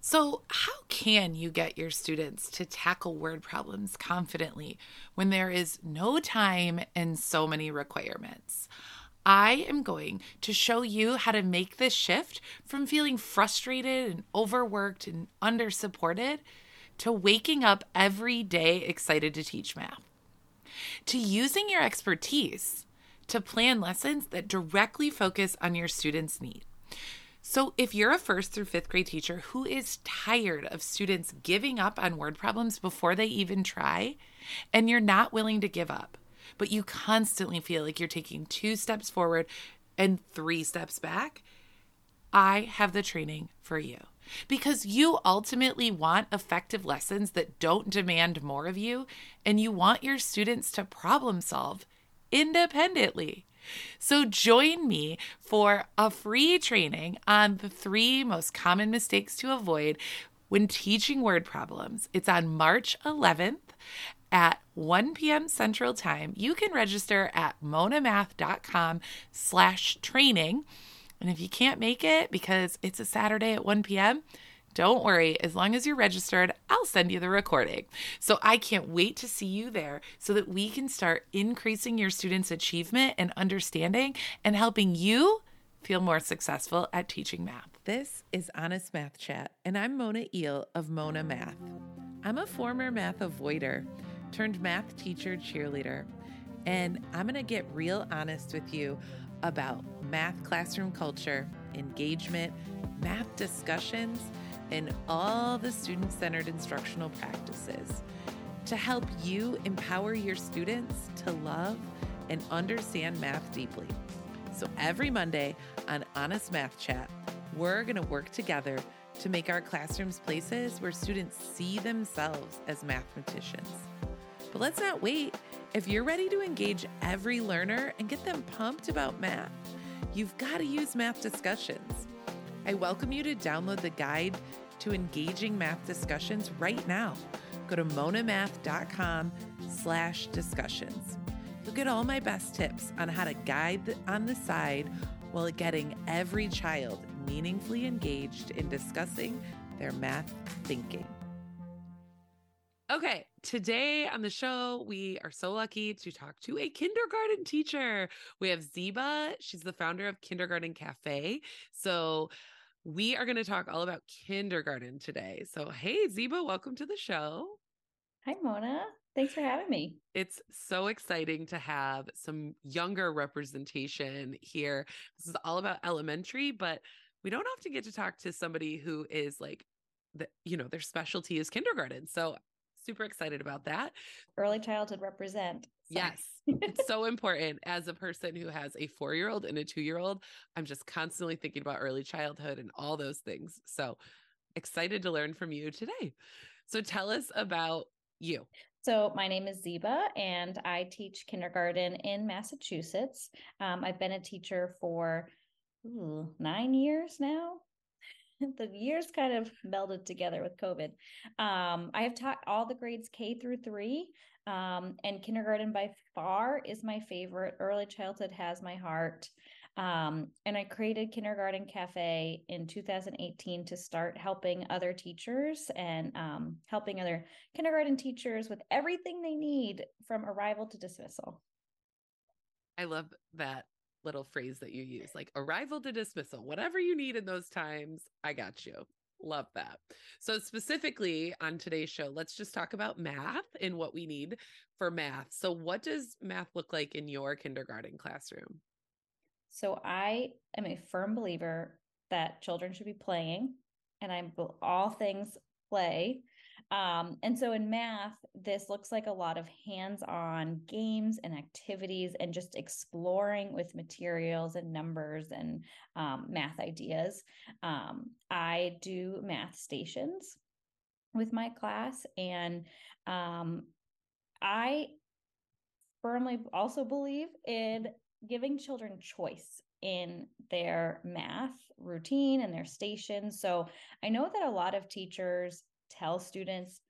So, how can you get your students to tackle word problems confidently when there is no time and so many requirements? I am going to show you how to make this shift from feeling frustrated and overworked and undersupported to waking up every day excited to teach math, to using your expertise to plan lessons that directly focus on your students' need. So, if you're a first through fifth grade teacher who is tired of students giving up on word problems before they even try, and you're not willing to give up, but you constantly feel like you're taking two steps forward and three steps back, I have the training for you. Because you ultimately want effective lessons that don't demand more of you, and you want your students to problem solve independently. So join me for a free training on the three most common mistakes to avoid when teaching word problems. It's on March 11th at 1 p.m. Central Time. You can register at monamath.com slash training. And if you can't make it because it's a Saturday at 1 p.m., don't worry, as long as you're registered, I'll send you the recording. So I can't wait to see you there so that we can start increasing your students' achievement and understanding and helping you feel more successful at teaching math. This is Honest Math Chat, and I'm Mona Eel of Mona Math. I'm a former math avoider turned math teacher cheerleader, and I'm going to get real honest with you about math classroom culture, engagement, math discussions in all the student centered instructional practices to help you empower your students to love and understand math deeply. So every Monday on Honest Math Chat, we're going to work together to make our classrooms places where students see themselves as mathematicians. But let's not wait. If you're ready to engage every learner and get them pumped about math, you've got to use math discussions. I welcome you to download the guide to engaging math discussions right now. Go to monamath.com slash discussions. You'll get all my best tips on how to guide on the side while getting every child meaningfully engaged in discussing their math thinking. Okay, today on the show, we are so lucky to talk to a kindergarten teacher. We have Zeba. She's the founder of Kindergarten Cafe. So, we are going to talk all about kindergarten today. So, hey, Zeba, welcome to the show. Hi, Mona. Thanks for having me. It's so exciting to have some younger representation here. This is all about elementary, but we don't often get to talk to somebody who is like, the, you know, their specialty is kindergarten. So super excited about that. Early childhood represent. Yes. it's so important as a person who has a four year old and a two year old. I'm just constantly thinking about early childhood and all those things. So excited to learn from you today. So tell us about you. So, my name is Zeba, and I teach kindergarten in Massachusetts. Um, I've been a teacher for ooh, nine years now. the years kind of melded together with COVID. Um, I have taught all the grades K through three, um, and kindergarten by far is my favorite. Early childhood has my heart. Um, and I created Kindergarten Cafe in 2018 to start helping other teachers and um, helping other kindergarten teachers with everything they need from arrival to dismissal. I love that little phrase that you use like arrival to dismissal, whatever you need in those times, I got you. Love that. So, specifically on today's show, let's just talk about math and what we need for math. So, what does math look like in your kindergarten classroom? So, I am a firm believer that children should be playing, and I'm all things play. Um, and so in math, this looks like a lot of hands on games and activities and just exploring with materials and numbers and um, math ideas. Um, I do math stations with my class, and um, I firmly also believe in giving children choice in their math routine and their stations. So I know that a lot of teachers tell students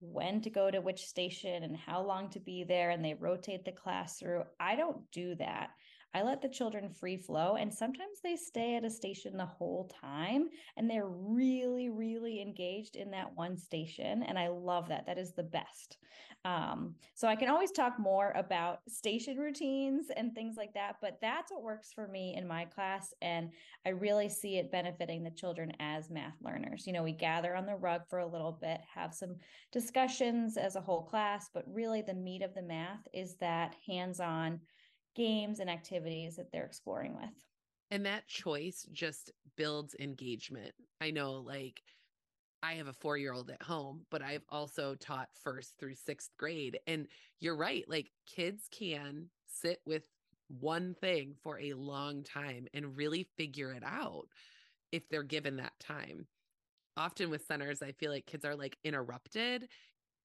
when to go to which station and how long to be there and they rotate the class through. I don't do that. I let the children free flow and sometimes they stay at a station the whole time and they're really really engaged in that one station. And I love that. That is the best. Um, so I can always talk more about station routines and things like that, but that's what works for me in my class. And I really see it benefiting the children as math learners. You know, we gather on the rug for a little bit, have some discussions as a whole class, but really the meat of the math is that hands on games and activities that they're exploring with. And that choice just builds engagement. I know, like, I have a four year old at home, but I've also taught first through sixth grade. And you're right. Like, kids can sit with one thing for a long time and really figure it out if they're given that time. Often with centers, I feel like kids are like interrupted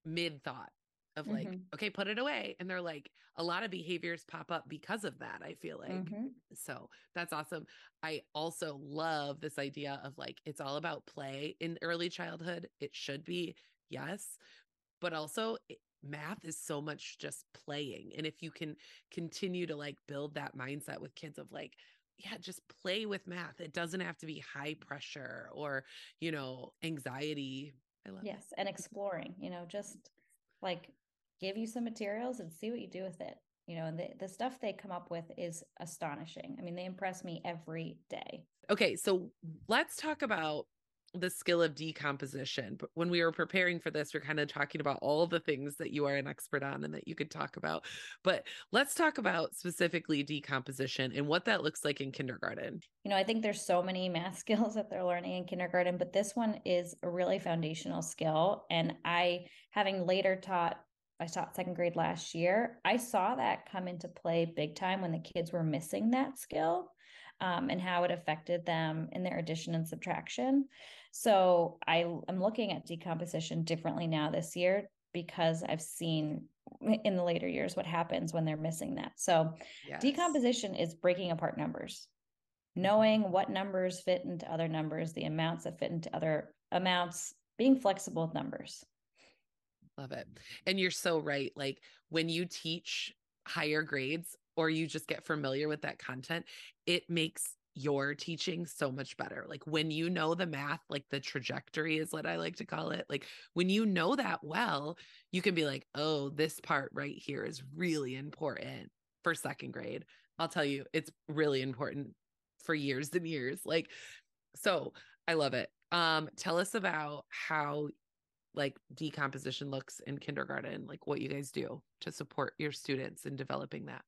mid thought of like, mm-hmm. okay, put it away. And they're like, a lot of behaviors pop up because of that, I feel like. Mm-hmm. So that's awesome. I also love this idea of like, it's all about play in early childhood. It should be, yes. But also, it, math is so much just playing. And if you can continue to like build that mindset with kids of like, yeah, just play with math. It doesn't have to be high pressure or, you know, anxiety. I love Yes. It. And exploring, you know, just like give you some materials and see what you do with it you know and the, the stuff they come up with is astonishing i mean they impress me every day okay so let's talk about the skill of decomposition. But when we were preparing for this, we're kind of talking about all the things that you are an expert on and that you could talk about. But let's talk about specifically decomposition and what that looks like in kindergarten. You know, I think there's so many math skills that they're learning in kindergarten, but this one is a really foundational skill. And I, having later taught I taught second grade last year. I saw that come into play big time when the kids were missing that skill um, and how it affected them in their addition and subtraction. So I, I'm looking at decomposition differently now this year because I've seen in the later years what happens when they're missing that. So yes. decomposition is breaking apart numbers, knowing what numbers fit into other numbers, the amounts that fit into other amounts, being flexible with numbers. Love it. And you're so right. Like when you teach higher grades or you just get familiar with that content, it makes your teaching so much better. Like when you know the math, like the trajectory is what I like to call it. Like when you know that well, you can be like, oh, this part right here is really important for second grade. I'll tell you, it's really important for years and years. Like, so I love it. Um, tell us about how like decomposition looks in kindergarten, like what you guys do to support your students in developing that.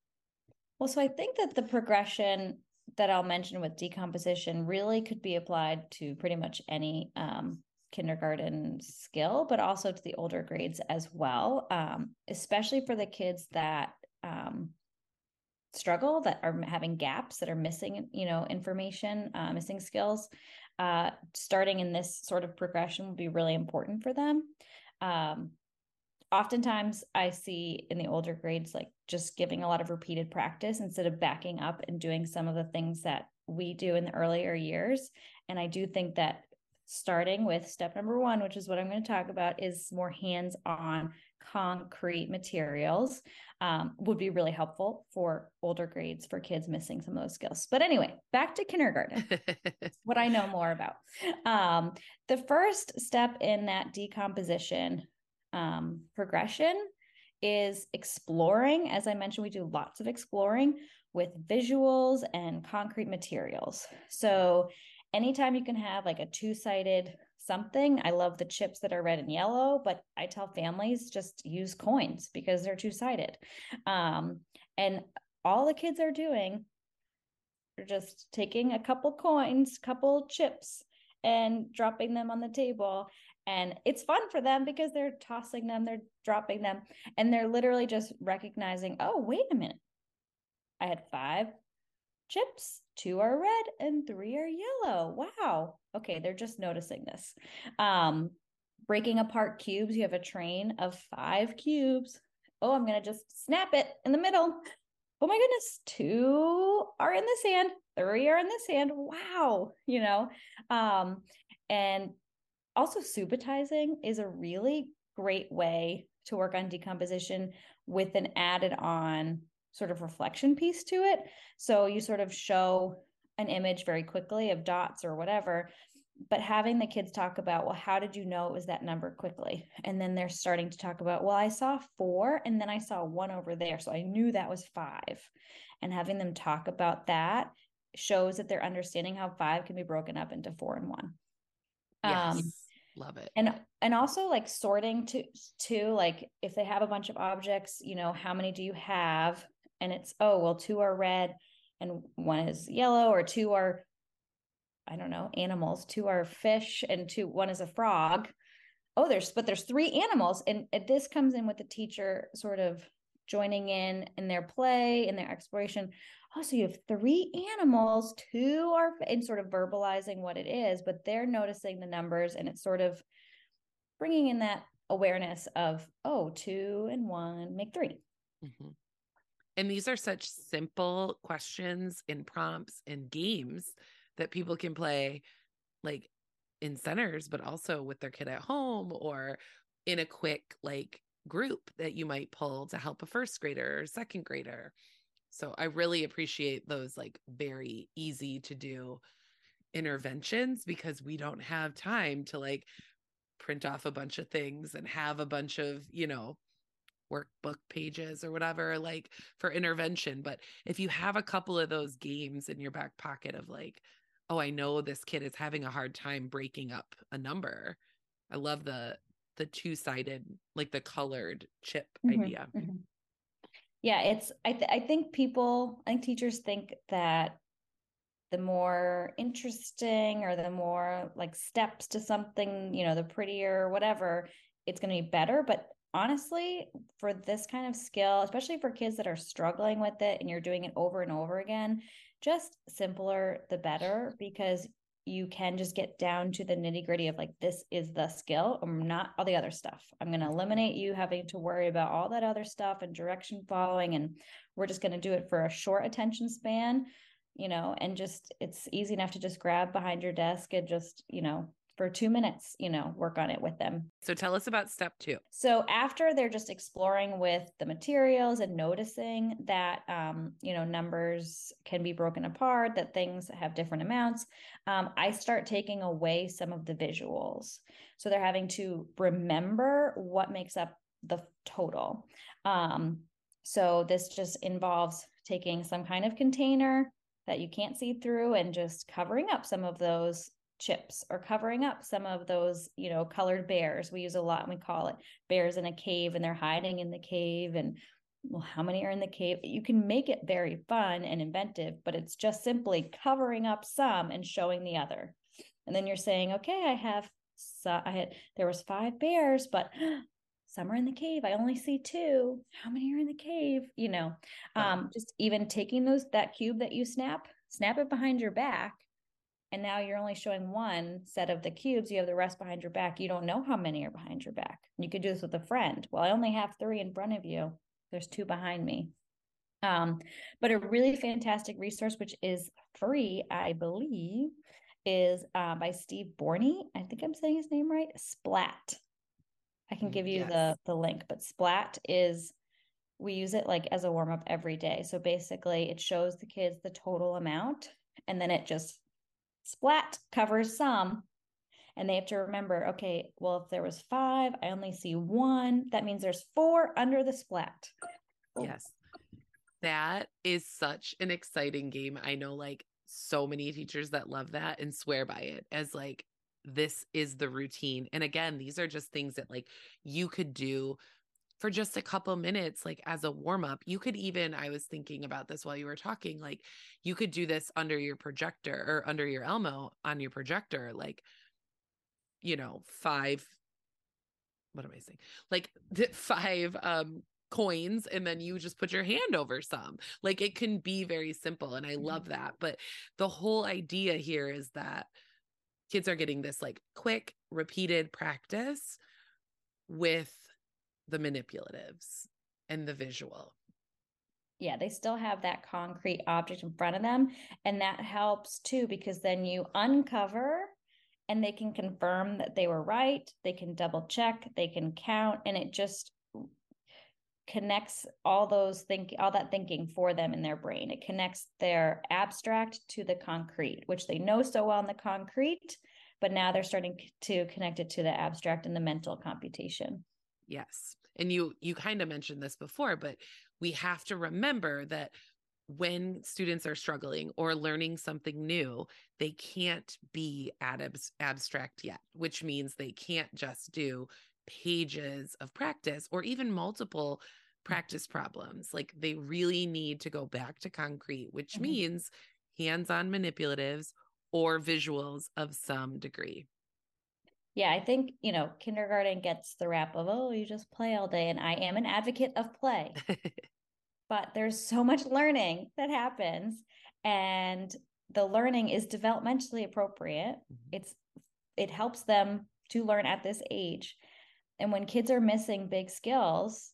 Well, so I think that the progression that I'll mention with decomposition really could be applied to pretty much any um, kindergarten skill, but also to the older grades as well, um, especially for the kids that um, struggle, that are having gaps, that are missing, you know, information, uh, missing skills uh, starting in this sort of progression will be really important for them. Um, oftentimes, I see in the older grades, like just giving a lot of repeated practice instead of backing up and doing some of the things that we do in the earlier years. And I do think that starting with step number one, which is what I'm going to talk about, is more hands on concrete materials um, would be really helpful for older grades for kids missing some of those skills. But anyway, back to kindergarten, what I know more about. Um, the first step in that decomposition um, progression is exploring. As I mentioned, we do lots of exploring with visuals and concrete materials. So anytime you can have like a two sided something. I love the chips that are red and yellow, but I tell families just use coins because they're two sided. Um, and all the kids are doing are just taking a couple coins, couple chips, and dropping them on the table. And it's fun for them because they're tossing them, they're dropping them, and they're literally just recognizing, oh, wait a minute. I had five chips two are red and three are yellow. Wow. Okay, they're just noticing this. Um, breaking apart cubes, you have a train of five cubes. Oh, I'm going to just snap it in the middle. Oh my goodness, two are in the sand, three are in the sand. Wow, you know. Um, and also subitizing is a really great way to work on decomposition with an added on sort of reflection piece to it. So you sort of show an image very quickly of dots or whatever, but having the kids talk about, well, how did you know it was that number quickly? And then they're starting to talk about, well, I saw four and then I saw one over there. So I knew that was five. And having them talk about that shows that they're understanding how five can be broken up into four and one. Yes. Um, Love it. And and also like sorting to to like if they have a bunch of objects, you know, how many do you have? And it's oh well, two are red and one is yellow, or two are I don't know, animals, two are fish and two one is a frog. Oh, there's but there's three animals. And, this comes in with the teacher sort of joining in in their play in their exploration oh so you have three animals two are and sort of verbalizing what it is but they're noticing the numbers and it's sort of bringing in that awareness of oh two and one make 3 mm-hmm. And these are such simple questions and prompts and games that people can play like in centers but also with their kid at home or in a quick like group that you might pull to help a first grader or second grader. So I really appreciate those like very easy to do interventions because we don't have time to like print off a bunch of things and have a bunch of, you know, workbook pages or whatever like for intervention but if you have a couple of those games in your back pocket of like oh i know this kid is having a hard time breaking up a number i love the the two-sided like the colored chip mm-hmm, idea mm-hmm. yeah it's I, th- I think people i think teachers think that the more interesting or the more like steps to something you know the prettier or whatever it's going to be better but honestly for this kind of skill especially for kids that are struggling with it and you're doing it over and over again just simpler the better because you can just get down to the nitty gritty of like this is the skill and not all the other stuff. I'm going to eliminate you having to worry about all that other stuff and direction following and we're just going to do it for a short attention span you know and just it's easy enough to just grab behind your desk and just you know for two minutes, you know, work on it with them. So tell us about step two. So after they're just exploring with the materials and noticing that, um, you know, numbers can be broken apart, that things have different amounts, um, I start taking away some of the visuals. So they're having to remember what makes up the total. Um, so this just involves taking some kind of container that you can't see through and just covering up some of those chips or covering up some of those, you know, colored bears. We use a lot and we call it bears in a cave and they're hiding in the cave and well, how many are in the cave? You can make it very fun and inventive, but it's just simply covering up some and showing the other. And then you're saying, okay, I have so I had there was five bears, but some are in the cave. I only see two. How many are in the cave? You know, um, just even taking those that cube that you snap, snap it behind your back and now you're only showing one set of the cubes. You have the rest behind your back. You don't know how many are behind your back. You could do this with a friend. Well i only have three in front of you. There's two behind me. Um, but a really fantastic resource which is free i believe is uh, by steve borney. I think i'm saying his name right. Splat. I can give you yes. the the link but splat is we use it like as a warm up every day. So basically it shows the kids the total amount and then it just splat covers some. And they have to remember okay well if there was five i only see one. That means there's four under the splat. Yes. That is such an exciting game. I know like so many teachers that love that and swear by it as like this is the routine. And again these are just things that like you could do for just a couple minutes like as a warm up you could even i was thinking about this while you were talking like you could do this under your projector or under your elmo on your projector like you know five what am i saying like five um coins and then you just put your hand over some like it can be very simple and i mm-hmm. love that but the whole idea here is that kids are getting this like quick repeated practice with the manipulatives and the visual. Yeah, they still have that concrete object in front of them. And that helps too, because then you uncover and they can confirm that they were right. They can double check, they can count, and it just connects all those think all that thinking for them in their brain. It connects their abstract to the concrete, which they know so well in the concrete but now they're starting to connect it to the abstract and the mental computation. Yes. And you you kind of mentioned this before, but we have to remember that when students are struggling or learning something new, they can't be at abstract yet, which means they can't just do pages of practice or even multiple mm. practice problems. Like they really need to go back to concrete, which mm-hmm. means hands on manipulatives or visuals of some degree. Yeah, I think, you know, kindergarten gets the rap of, oh, you just play all day. And I am an advocate of play. but there's so much learning that happens. And the learning is developmentally appropriate. Mm-hmm. It's it helps them to learn at this age. And when kids are missing big skills,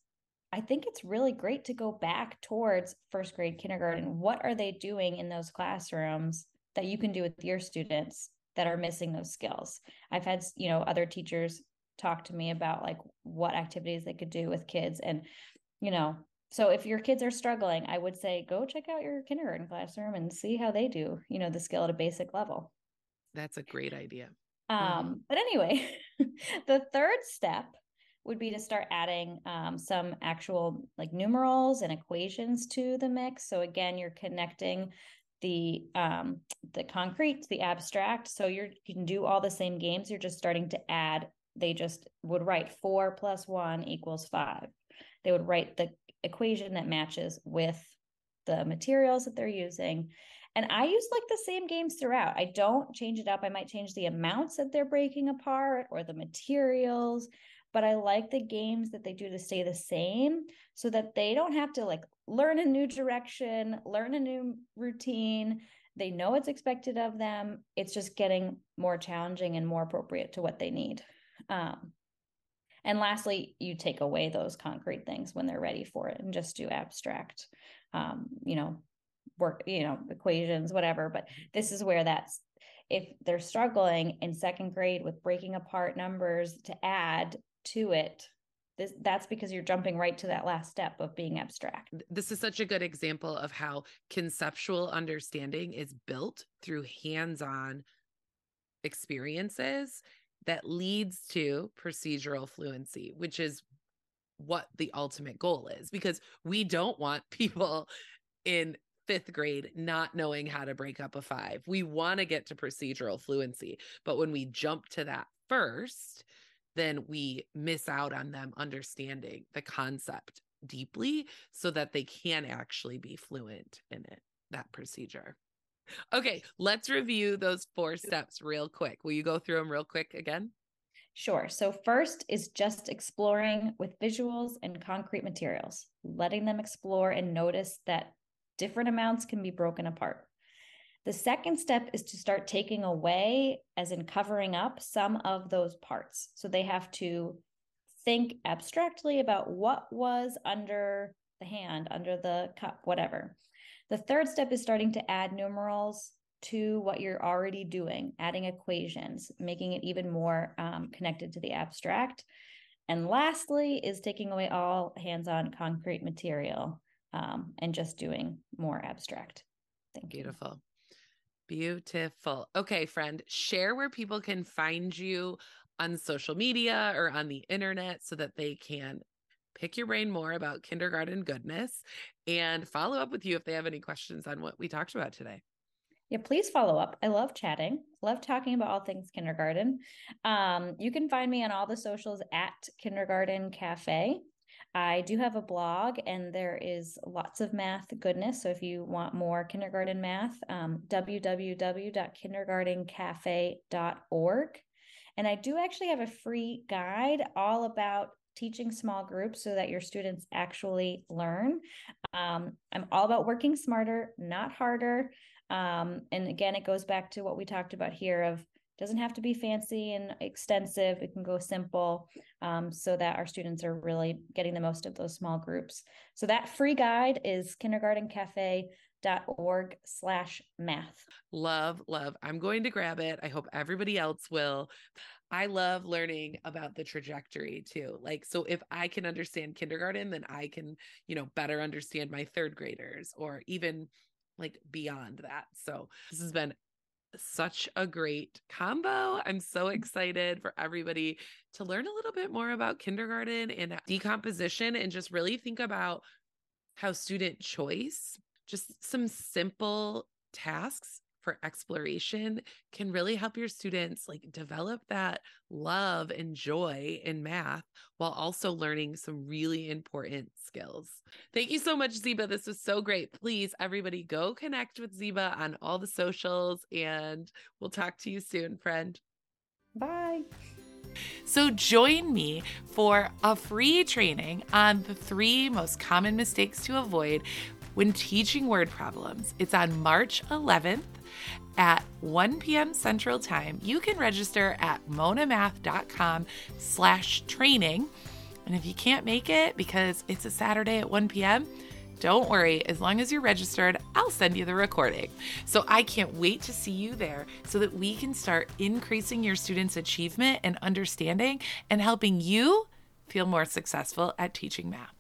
I think it's really great to go back towards first grade kindergarten. What are they doing in those classrooms that you can do with your students that are missing those skills? I've had, you know, other teachers talk to me about like what activities they could do with kids and you know, so if your kids are struggling, I would say go check out your kindergarten classroom and see how they do, you know, the skill at a basic level. That's a great idea. Um, mm-hmm. but anyway, the third step would be to start adding um, some actual like numerals and equations to the mix. So again, you're connecting the um, the concrete the abstract. So you can do all the same games. You're just starting to add. They just would write four plus one equals five. They would write the equation that matches with the materials that they're using. And I use like the same games throughout. I don't change it up. I might change the amounts that they're breaking apart or the materials, but I like the games that they do to stay the same so that they don't have to like learn a new direction, learn a new routine. They know it's expected of them. It's just getting more challenging and more appropriate to what they need. Um, and lastly, you take away those concrete things when they're ready for it and just do abstract, um, you know, work, you know, equations, whatever. But this is where that's if they're struggling in second grade with breaking apart numbers to add to it this, that's because you're jumping right to that last step of being abstract. This is such a good example of how conceptual understanding is built through hands on experiences that leads to procedural fluency, which is what the ultimate goal is because we don't want people in fifth grade not knowing how to break up a five. We want to get to procedural fluency. But when we jump to that first, then we miss out on them understanding the concept deeply so that they can actually be fluent in it, that procedure. Okay, let's review those four steps real quick. Will you go through them real quick again? Sure. So, first is just exploring with visuals and concrete materials, letting them explore and notice that different amounts can be broken apart. The second step is to start taking away, as in covering up, some of those parts. So, they have to think abstractly about what was under the hand, under the cup, whatever. The third step is starting to add numerals to what you're already doing, adding equations, making it even more um, connected to the abstract. And lastly, is taking away all hands on concrete material um, and just doing more abstract. Thank you. Beautiful. Beautiful. Okay, friend, share where people can find you on social media or on the internet so that they can pick your brain more about kindergarten goodness and follow up with you if they have any questions on what we talked about today. Yeah, please follow up. I love chatting, love talking about all things kindergarten. Um, you can find me on all the socials at Kindergarten Cafe. I do have a blog and there is lots of math goodness. So if you want more kindergarten math, um, www.kindergartencafe.org. And I do actually have a free guide all about teaching small groups so that your students actually learn. Um, I'm all about working smarter, not harder. Um, and again, it goes back to what we talked about here of doesn't have to be fancy and extensive. It can go simple um, so that our students are really getting the most of those small groups. So that free guide is kindergartencafe.org slash math. Love, love. I'm going to grab it. I hope everybody else will. I love learning about the trajectory too. Like, so if I can understand kindergarten, then I can, you know, better understand my third graders or even like beyond that. So this has been such a great combo. I'm so mm-hmm. excited for everybody to learn a little bit more about kindergarten and decomposition and just really think about how student choice, just some simple tasks for exploration can really help your students like develop that love and joy in math while also learning some really important skills. Thank you so much, Zeba. This was so great. Please, everybody, go connect with Zeba on all the socials, and we'll talk to you soon, friend. Bye. So join me for a free training on the three most common mistakes to avoid when teaching word problems. It's on March 11th at 1 p.m. Central Time. You can register at monamath.com slash training. And if you can't make it because it's a Saturday at 1 p.m., don't worry, as long as you're registered, I'll send you the recording. So I can't wait to see you there so that we can start increasing your students' achievement and understanding and helping you feel more successful at teaching math.